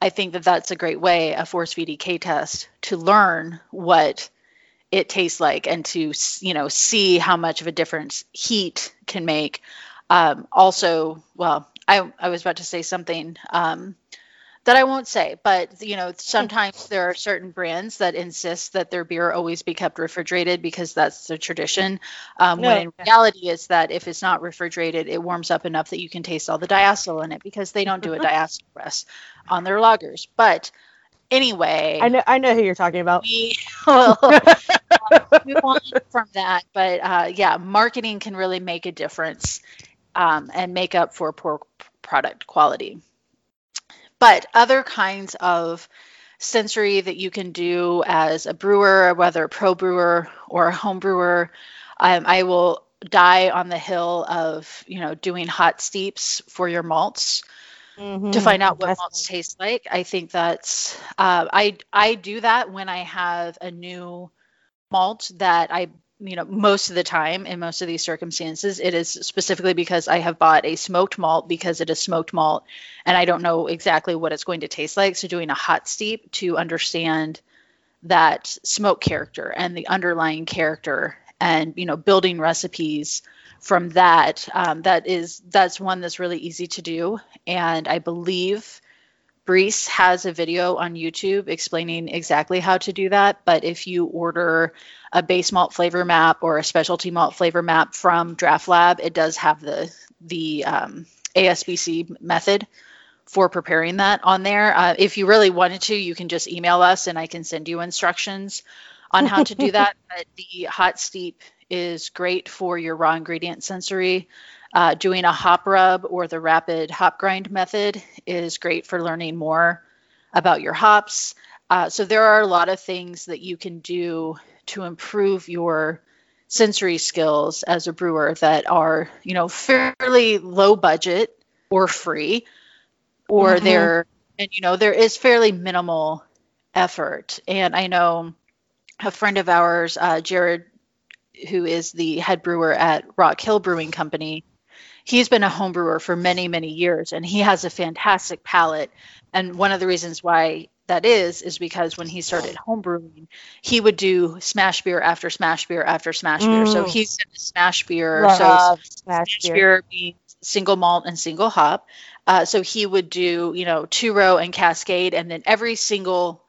i think that that's a great way a force vdk test to learn what it tastes like and to you know see how much of a difference heat can make um, also well I, I was about to say something um, that I won't say, but you know, sometimes there are certain brands that insist that their beer always be kept refrigerated because that's the tradition. Um, no. When in reality, is that if it's not refrigerated, it warms up enough that you can taste all the diacetyl in it because they don't do a diacetyl rest on their lagers. But anyway, I know I know who you're talking about. We will uh, move on from that, but uh, yeah, marketing can really make a difference um, and make up for poor product quality. But other kinds of sensory that you can do as a brewer, whether a pro brewer or a home brewer, um, I will die on the hill of you know doing hot steeps for your malts mm-hmm. to find out what that's malts taste like. I think that's uh, I I do that when I have a new malt that I you know most of the time in most of these circumstances it is specifically because i have bought a smoked malt because it is smoked malt and i don't know exactly what it's going to taste like so doing a hot steep to understand that smoke character and the underlying character and you know building recipes from that um, that is that's one that's really easy to do. And i believe Briess has a video on youtube explaining exactly how to do that. But if you order a base malt flavor map or a specialty malt flavor map from DraughtLab it does have the the um, asbc method for preparing that on there. Uh, if you really wanted to you can just email us and i can send you instructions on how to do that. But the hot steep is great for your raw ingredient sensory. Uh, doing a hop rub or the rapid hop grind method is great for learning more about your hops. Uh, so there are a lot of things that you can do to improve your sensory skills as a brewer that are, you know, fairly low budget or free, or mm-hmm. they're, and you know, there is fairly minimal effort. And I know a friend of ours, uh, Jared who is the head brewer at Rock Hill Brewing Company, he's been a home brewer for many, many years, and he has a fantastic palate. And one of the reasons why that is is because when he started home brewing, he would do smash beer after smash beer after smash mm. beer. So mm. he's in a smash beer. Love so smash, beer. beer means single malt and single hop. Uh, so he would do, you know, two row and cascade, and then every single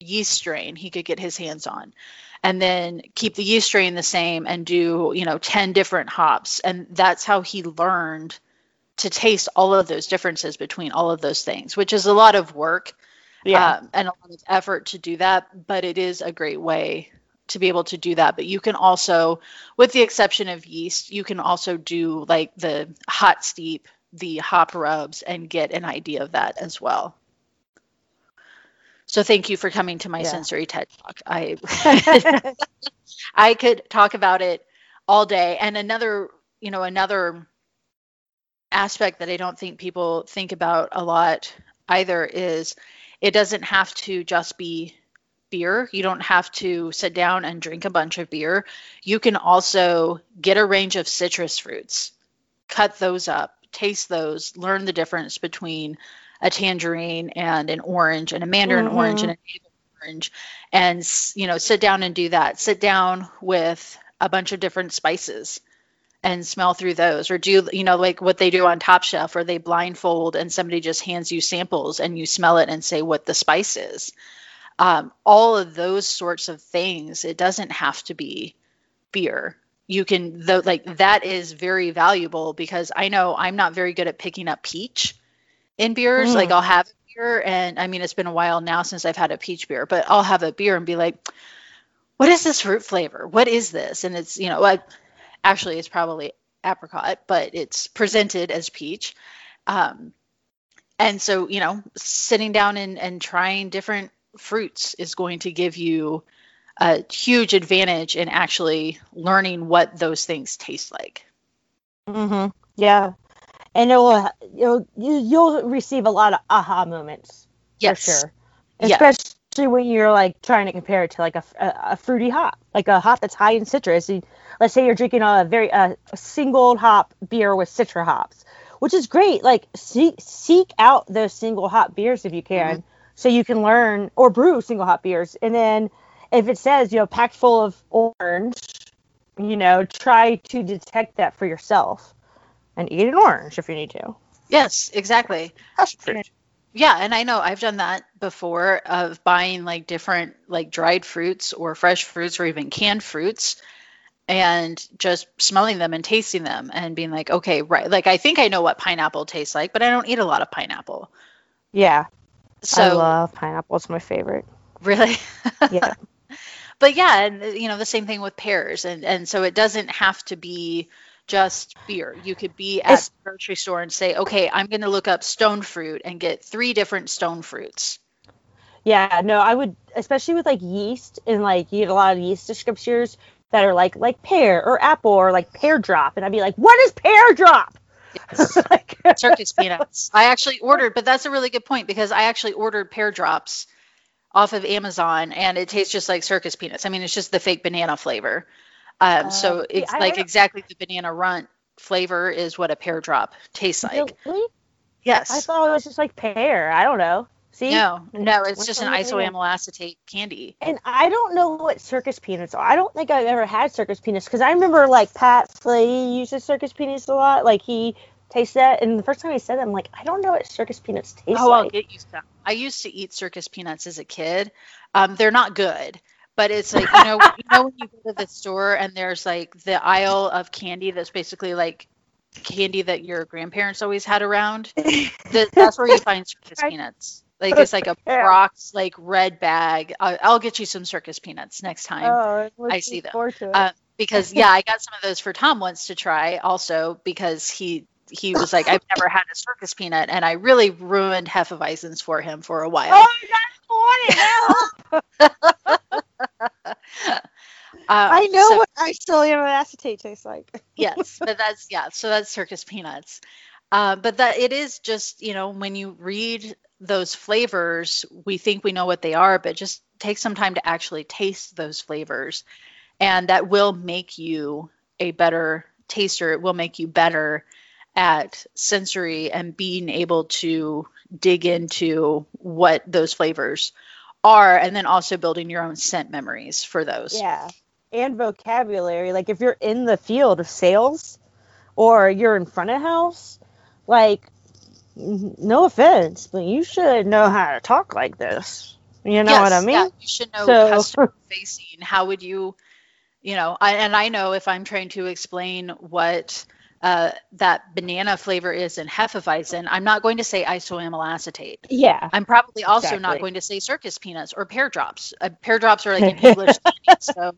yeast strain he could get his hands on and then keep the yeast strain the same and do you know 10 different hops. And that's how he learned to taste all of those differences between all of those things which is a lot of work yeah. Um, and a lot of effort to do that but it is a great way to be able to do that. But you can also with the exception of yeast you can also do like the hot steep the hop rubs and get an idea of that as well so thank you for coming to my yeah. sensory TED talk. I I could talk about it all day. And another, you know, another aspect that I don't think people think about a lot either is it doesn't have to just be beer. You don't have to sit down and drink a bunch of beer. You can also get a range of citrus fruits, cut those up, taste those, learn the difference between a tangerine and an orange and a mandarin mm-hmm. orange and a navel orange. And you know sit down and do that. Sit down with a bunch of different spices and smell through those. Or do you know like what they do on top chef or they blindfold and somebody just hands you samples and you smell it and say what the spice is. Um, all of those sorts of things it doesn't have to be beer. You can though like that is very valuable because i know i'm not very good at picking up peach in beers mm. like i'll have a beer and i mean it's been a while now since i've had a peach beer but i'll have a beer and be like what is this fruit flavor what is this and it's you know like actually it's probably apricot, but it's presented as peach. Um, and so, you know, sitting down and, and trying different fruits is going to give you a huge advantage in actually learning what those things taste like. Mm-hmm. Yeah. And it will, you'll, you'll receive a lot of aha moments. Yes. For sure. Especially yeah. when you're like trying to compare it to like a, a, a fruity hop, like a hop that's high in citrus. Let's say you're drinking a very a single hop beer with citra hops, which is great. Like seek seek out those single hop beers if you can, mm-hmm. so you can learn or brew single hop beers. And then if it says you know packed full of orange, you know try to detect that for yourself and eat an orange if you need to. Yes, exactly. That's fruit. Yeah, and I know I've done that before of buying like different like dried fruits or fresh fruits or even canned fruits and just smelling them and tasting them and being like, okay, right. Like I think I know what pineapple tastes like, but I don't eat a lot of pineapple. Yeah. So I love pineapple. It's my favorite. Really? yeah. but yeah, and you know, the same thing with pears. And and so it doesn't have to be just beer. You could be at it's, the grocery store and say, okay, I'm going to look up stone fruit and get three different stone fruits. Yeah, no, I would, especially with like yeast and like you get a lot of yeast descriptors that are like like pear or apple or like pear drop, and I'd be like, what is pear drop? Yes. like, circus peanuts. I actually ordered, but that's a really good point because I actually ordered pear drops off of Amazon, and it tastes just like circus peanuts. I mean, it's just the fake banana flavor. Um, uh, so it's I, like exactly the banana runt flavor is what a pear drop tastes like. Really? Yes. I thought it was just like pear. I don't know. See? No, no, it's just an isoamyl acetate candy. And I don't know what circus peanuts are. I don't think I've ever had circus peanuts because I remember like Pat Fahey uses circus peanuts a lot. Like he tastes that, and the first time he said that, I'm like, I don't know what circus peanuts taste oh, like. Oh, I'll get you some. I used to eat circus peanuts as a kid. Um, they're not good, but it's like you know, you know when you go to the store and there's like the aisle of candy that's basically like candy that your grandparents always had around. the, that's where you find circus peanuts. Like it's like a Brach's like red bag. I'll, I'll, get you some circus peanuts next time oh, I see them. Uh, because yeah, I got some of those for Tom once to try also because he he was like I've never had a circus peanut and I really ruined Hefeweizens for him for a while. Oh, that's. Uh, I know so, what isoamyl acetate tastes like. yes, but that's yeah. So that's circus peanuts. Uh, but that it is just you know when you read those flavors, we think we know what they are, but just take some time to actually taste those flavors. And that will make you a better taster. It will make you better at sensory and being able to dig into what those flavors are and then also building your own scent memories for those. Yeah. And vocabulary. Like if you're in the field of sales or you're in front of house, like no offense, but you should know how to talk like this. You know yes, what I mean? Yeah, you should know so. customer facing. How would you, you know, I, and I know if I'm trying to explain what uh, that banana flavor is in Hefeweizen, I'm not going to say isoamyl acetate. Yeah. I'm probably also exactly. not going to say circus peanuts or pear drops. Uh, pear drops are like an English so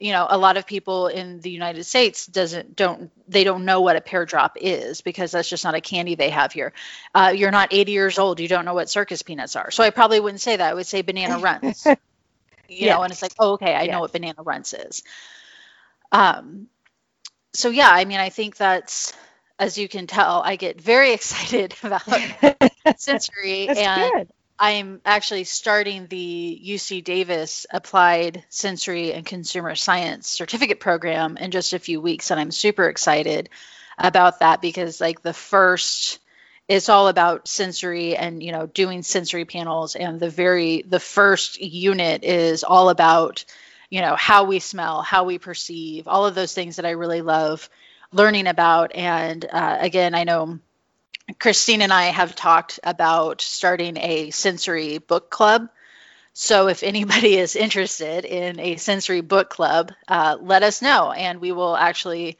you know a lot of people in the united states doesn't don't they don't know what a pear drop is because that's just not a candy they have here uh, you're not 80 years old you don't know what circus peanuts are so i probably wouldn't say that i would say banana runts you yes. know and it's like oh okay i yes. know what banana runts is um so yeah i mean i think that's as you can tell i get very excited about sensory and good. I'm actually starting the UC Davis Applied Sensory and Consumer Science Certificate Program in just a few weeks, and I'm super excited about that because, like, the first it's all about sensory and you know doing sensory panels and the very the first unit is all about you know how we smell how we perceive all of those things that i really love learning about. And uh, again, I know Christine and I have talked about starting a sensory book club. So if anybody is interested in a sensory book club, uh, let us know and we will actually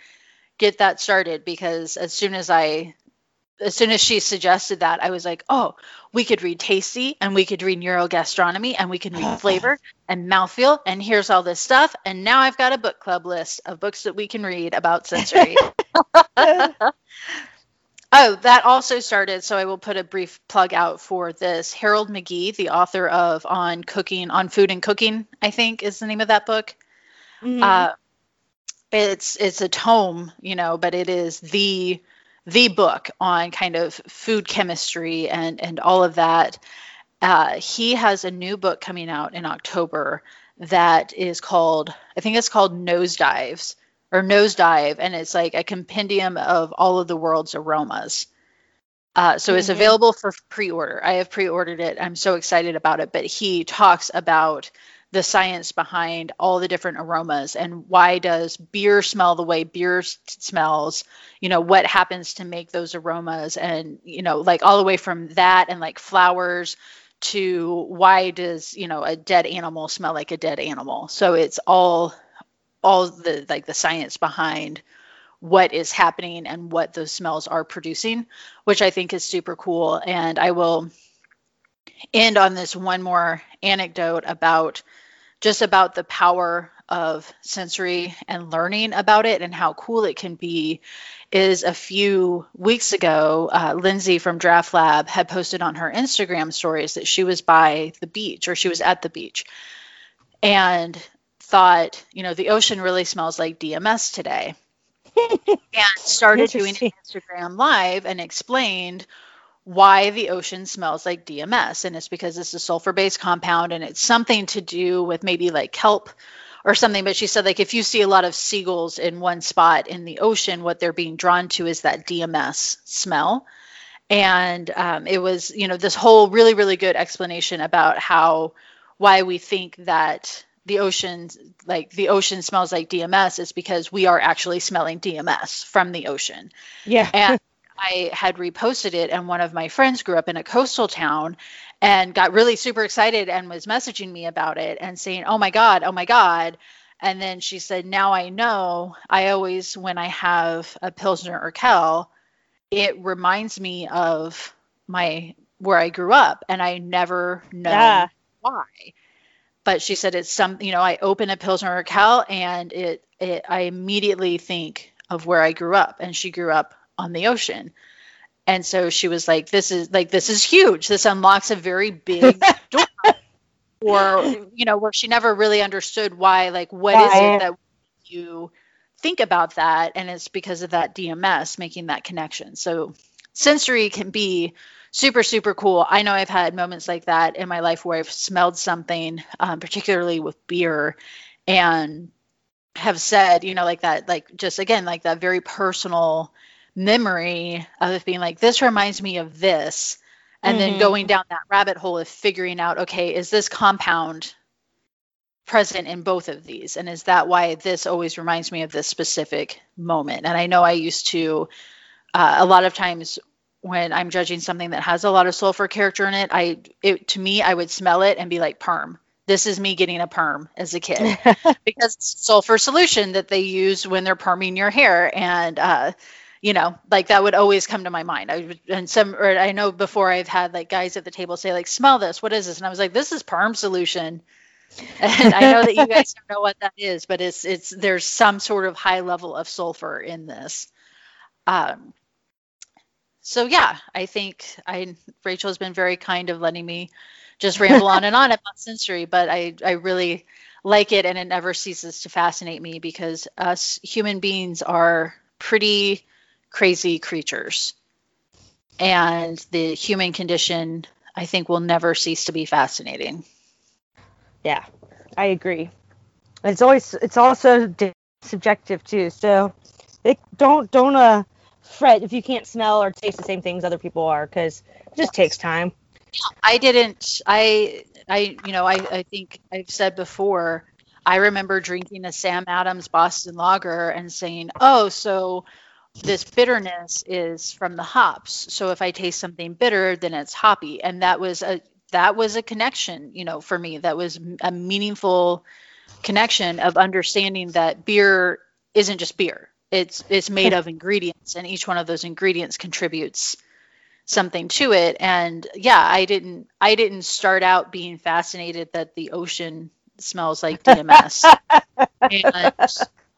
get that started because as soon as I as soon as she suggested that, I was like, oh, we could read tasty and we could read neurogastronomy and we can read flavor and mouthfeel and here's all this stuff. And now I've got a book club list of books that we can read about sensory. Oh, that also started. So I will put a brief plug out for this. Harold McGee, the author of On Cooking, On Food and Cooking, I think is the name of that book. Mm-hmm. Uh, it's it's a tome, you know, but it is the the book on kind of food chemistry and and all of that. Uh, he has a new book coming out in October that is called I think it's called Nosedives or Nosedive, and it's like a compendium of all of the world's aromas. Uh, so mm-hmm. it's available for pre-order. I have pre-ordered it. I'm so excited about it. But he talks about the science behind all the different aromas and why does beer smell the way beer smells? You know what happens to make those aromas? And you know like all the way from that and like flowers to why does you know a dead animal smell like a dead animal? So it's all all the like the science behind what is happening and what those smells are producing, which I think is super cool. And I will end on this one more anecdote about just about the power of sensory and learning about it and how cool it can be is a few weeks ago uh, lindsay from DraughtLab had posted on her instagram stories that she was by the beach or she was at the beach and thought, you know, the ocean really smells like DMS today. and started doing an Instagram live and explained why the ocean smells like DMS. And it's because it's a sulfur based compound and it's something to do with maybe like kelp or something. But she said, like, if you see a lot of seagulls in one spot in the ocean, what they're being drawn to is that DMS smell. And um, it was, you know, this whole really, really good explanation about how why we think that the ocean like the ocean smells like DMS is because we are actually smelling DMS from the ocean. Yeah. And I had reposted it and one of my friends grew up in a coastal town and got really super excited and was messaging me about it and saying, "Oh my god, oh my god." And then she said, "Now I know. I always when I have a pilsner Urquell, it reminds me of my where I grew up and I never know yeah. why." but she said it's some you know i open a pilsner Urquell and it, it i immediately think of where i grew up and she grew up on the ocean. And so she was like this is like this is huge. This unlocks a very big door or you know where she never really understood why like what is it that you think about that? And it's because of that dms making that connection. So sensory can be super super cool. I know i've had moments like that in my life where i've smelled something um, particularly with beer and have said you know like that like just again like that very personal memory of being like this reminds me of this. And mm-hmm. then going down that rabbit hole of figuring out okay is this compound present in both of these? And is that why this always reminds me of this specific moment? And i know i used to uh, a lot of times when I'm judging something that has a lot of sulfur character in it, I it to me I would smell it and be like perm. This is me getting a perm as a kid. Because sulfur solution that they use when they're perming your hair. And uh, you know like that would always come to my mind. I would, and some or I know before I've had like guys at the table say like smell this what is this and I was like this is perm solution. and I know that you guys don't know what that is, but it's it's there's some sort of high level of sulfur in this. Um, so yeah, I think I Rachel has been very kind of letting me just ramble on and on about sensory, but I I really like it and it never ceases to fascinate me because us human beings are pretty crazy creatures. And the human condition I think will never cease to be fascinating. Yeah, I agree. It's always it's also subjective too. So it, don't don't uh fret if you can't smell or taste the same things other people are because it just takes time. I didn't. I I you know I I think I've said before. I remember drinking a Sam Adams Boston Lager and saying, "Oh, so this bitterness is from the hops. So if I taste something bitter, then it's hoppy." And that was a that was a connection, you know, for me. That was a meaningful connection of understanding that beer isn't just beer. It's it's made of ingredients, and each one of those ingredients contributes something to it. And yeah, I didn't I didn't start out being fascinated that the ocean smells like DMS. and,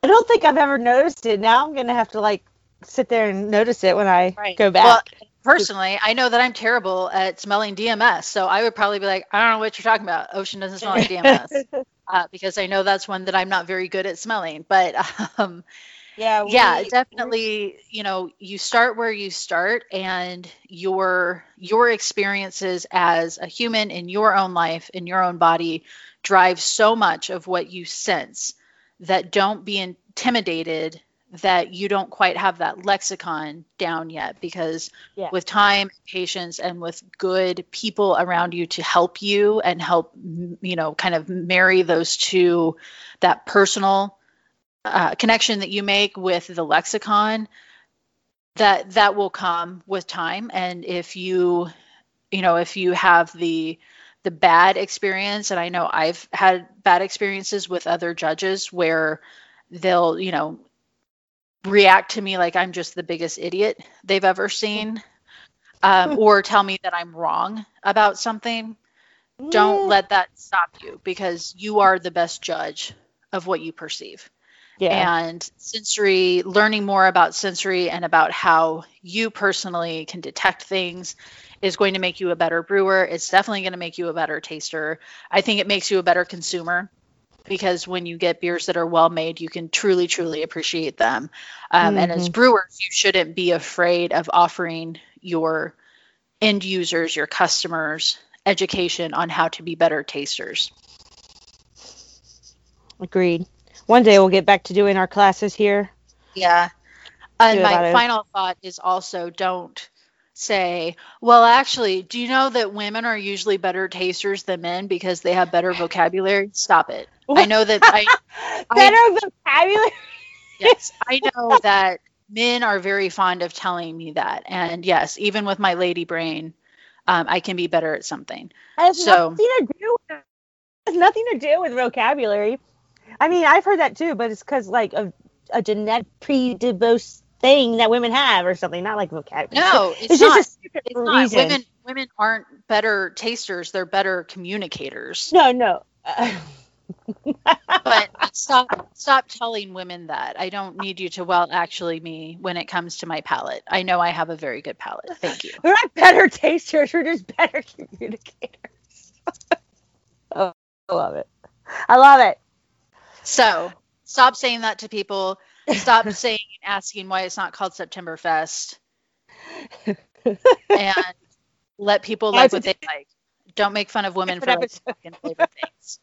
I don't think I've ever noticed it. Now I'm gonna have to like sit there and notice it when I right. go back. Well, personally, I know that I'm terrible at smelling DMS, so I would probably be like, I don't know what you're talking about. Ocean doesn't smell like DMS, uh, because I know that's one that I'm not very good at smelling. But um, yeah, we, yeah, definitely. You know, you start where you start, and your your experiences as a human in your own life, in your own body, drive so much of what you sense that don't be intimidated that you don't quite have that lexicon down yet because yeah. with time patience and with good people around you to help you and help you know kind of marry those two that personal uh, connection that you make with the lexicon that that will come with time and if you you know if you have the the bad experience and i know i've had bad experiences with other judges where they'll you know react to me like I'm just the biggest idiot they've ever seen, um, or tell me that I'm wrong about something, don't let that stop you because you are the best judge of what you perceive. Yeah. And sensory, learning more about sensory and about how you personally can detect things is going to make you a better brewer. It's definitely going to make you a better taster. I think it makes you a better consumer because when you get beers that are well made, you can truly, truly appreciate them. Um, mm-hmm. And as mm-hmm. brewers, you shouldn't be afraid of offering your end users, your customers, education on how to be better tasters. Agreed. One day we'll get back to doing our classes here. Yeah. And my final thought is also don't say, well, actually, do you know that women are usually better tasters than men because they have better vocabulary? Stop it. I know that I better I, vocabulary. yes, I know that men are very fond of telling me that, and yes, even with my lady brain, um, I can be better at something. So, nothing to do. With, has nothing to do with vocabulary. I mean, I've heard that too, but it's because like of a genetic predisposed thing that women have or something, not like vocabulary. No, it's, it's not. just it's reason. Not. Women women aren't better tasters; they're better communicators. No, no. Uh, but stop stop telling women that. I don't need you to well actually me when it comes to my palate. I know I have a very good palate. Thank you. We're not better tasters, we're just better communicators. oh, I love it. I love it. So stop saying that to people. Stop saying and asking why it's not called September Fest. and let people like what they like. Don't make fun of women for like fucking favorite things.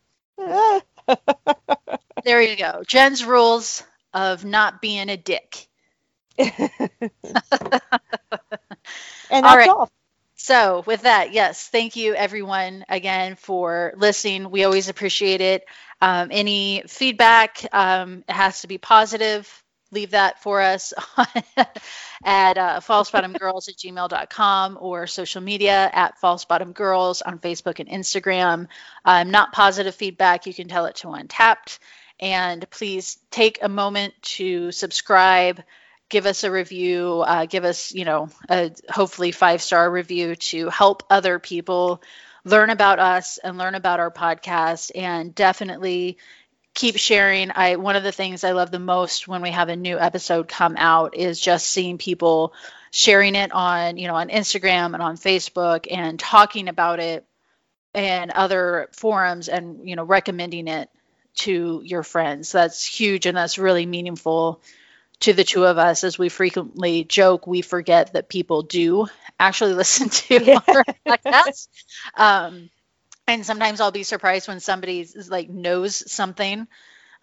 there you go. Jen's rules of not being a dick. and that's all. Right. all. So, with that, yes, thank you everyone again for listening. We always appreciate it. Um, any feedback um, it has to be positive leave that for us at uh, falsebottomgirls at gmail.com or social media at falsebottomgirls on Facebook and Instagram. Um, not positive feedback, you can tell it to Untappd. And please take a moment to subscribe, give us a review, uh, give us, you know, a hopefully five star review to help other people learn about us and learn about our podcast and definitely keep sharing. I one of the things I love the most when we have a new episode come out is just seeing people sharing it on, you know, on Instagram and on Facebook and talking about it and other forums and, you know, recommending it to your friends. That's huge and that's really meaningful to the two of us as we frequently joke we forget that people do actually listen to yeah. our podcast. Um, and sometimes I'll be surprised when somebody like knows something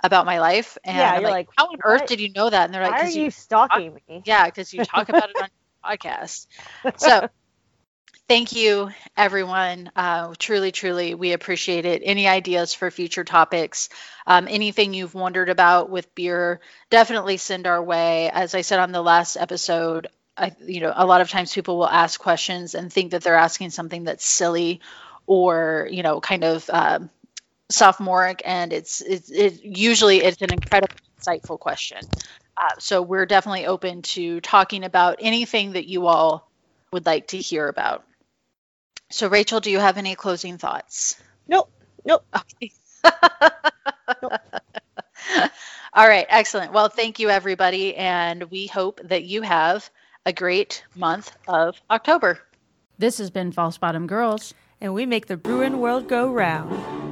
about my life, and yeah, I'm like, like "How on what? earth did you know that?" And they're like, "Why are you, you stalking talk, me?" Yeah, because you talk about it on your podcast. So, Thank you, everyone. Uh, truly, truly, we appreciate it. Any ideas for future topics, um, anything you've wondered about with beer, definitely send our way. As I said on the last episode, I, you know, a lot of times people will ask questions and think that they're asking something that's silly or, you know, kind of um, sophomoric, and it's, it usually it's an incredibly insightful question. Uh, so we're definitely open to talking about anything that you all would like to hear about. So, Rachel, do you have any closing thoughts? Nope. Nope. Okay. nope. All right, excellent. Well, thank you, everybody, and we hope that you have a great month of October. This has been False Bottom Girls. And we make the Bruin world go round.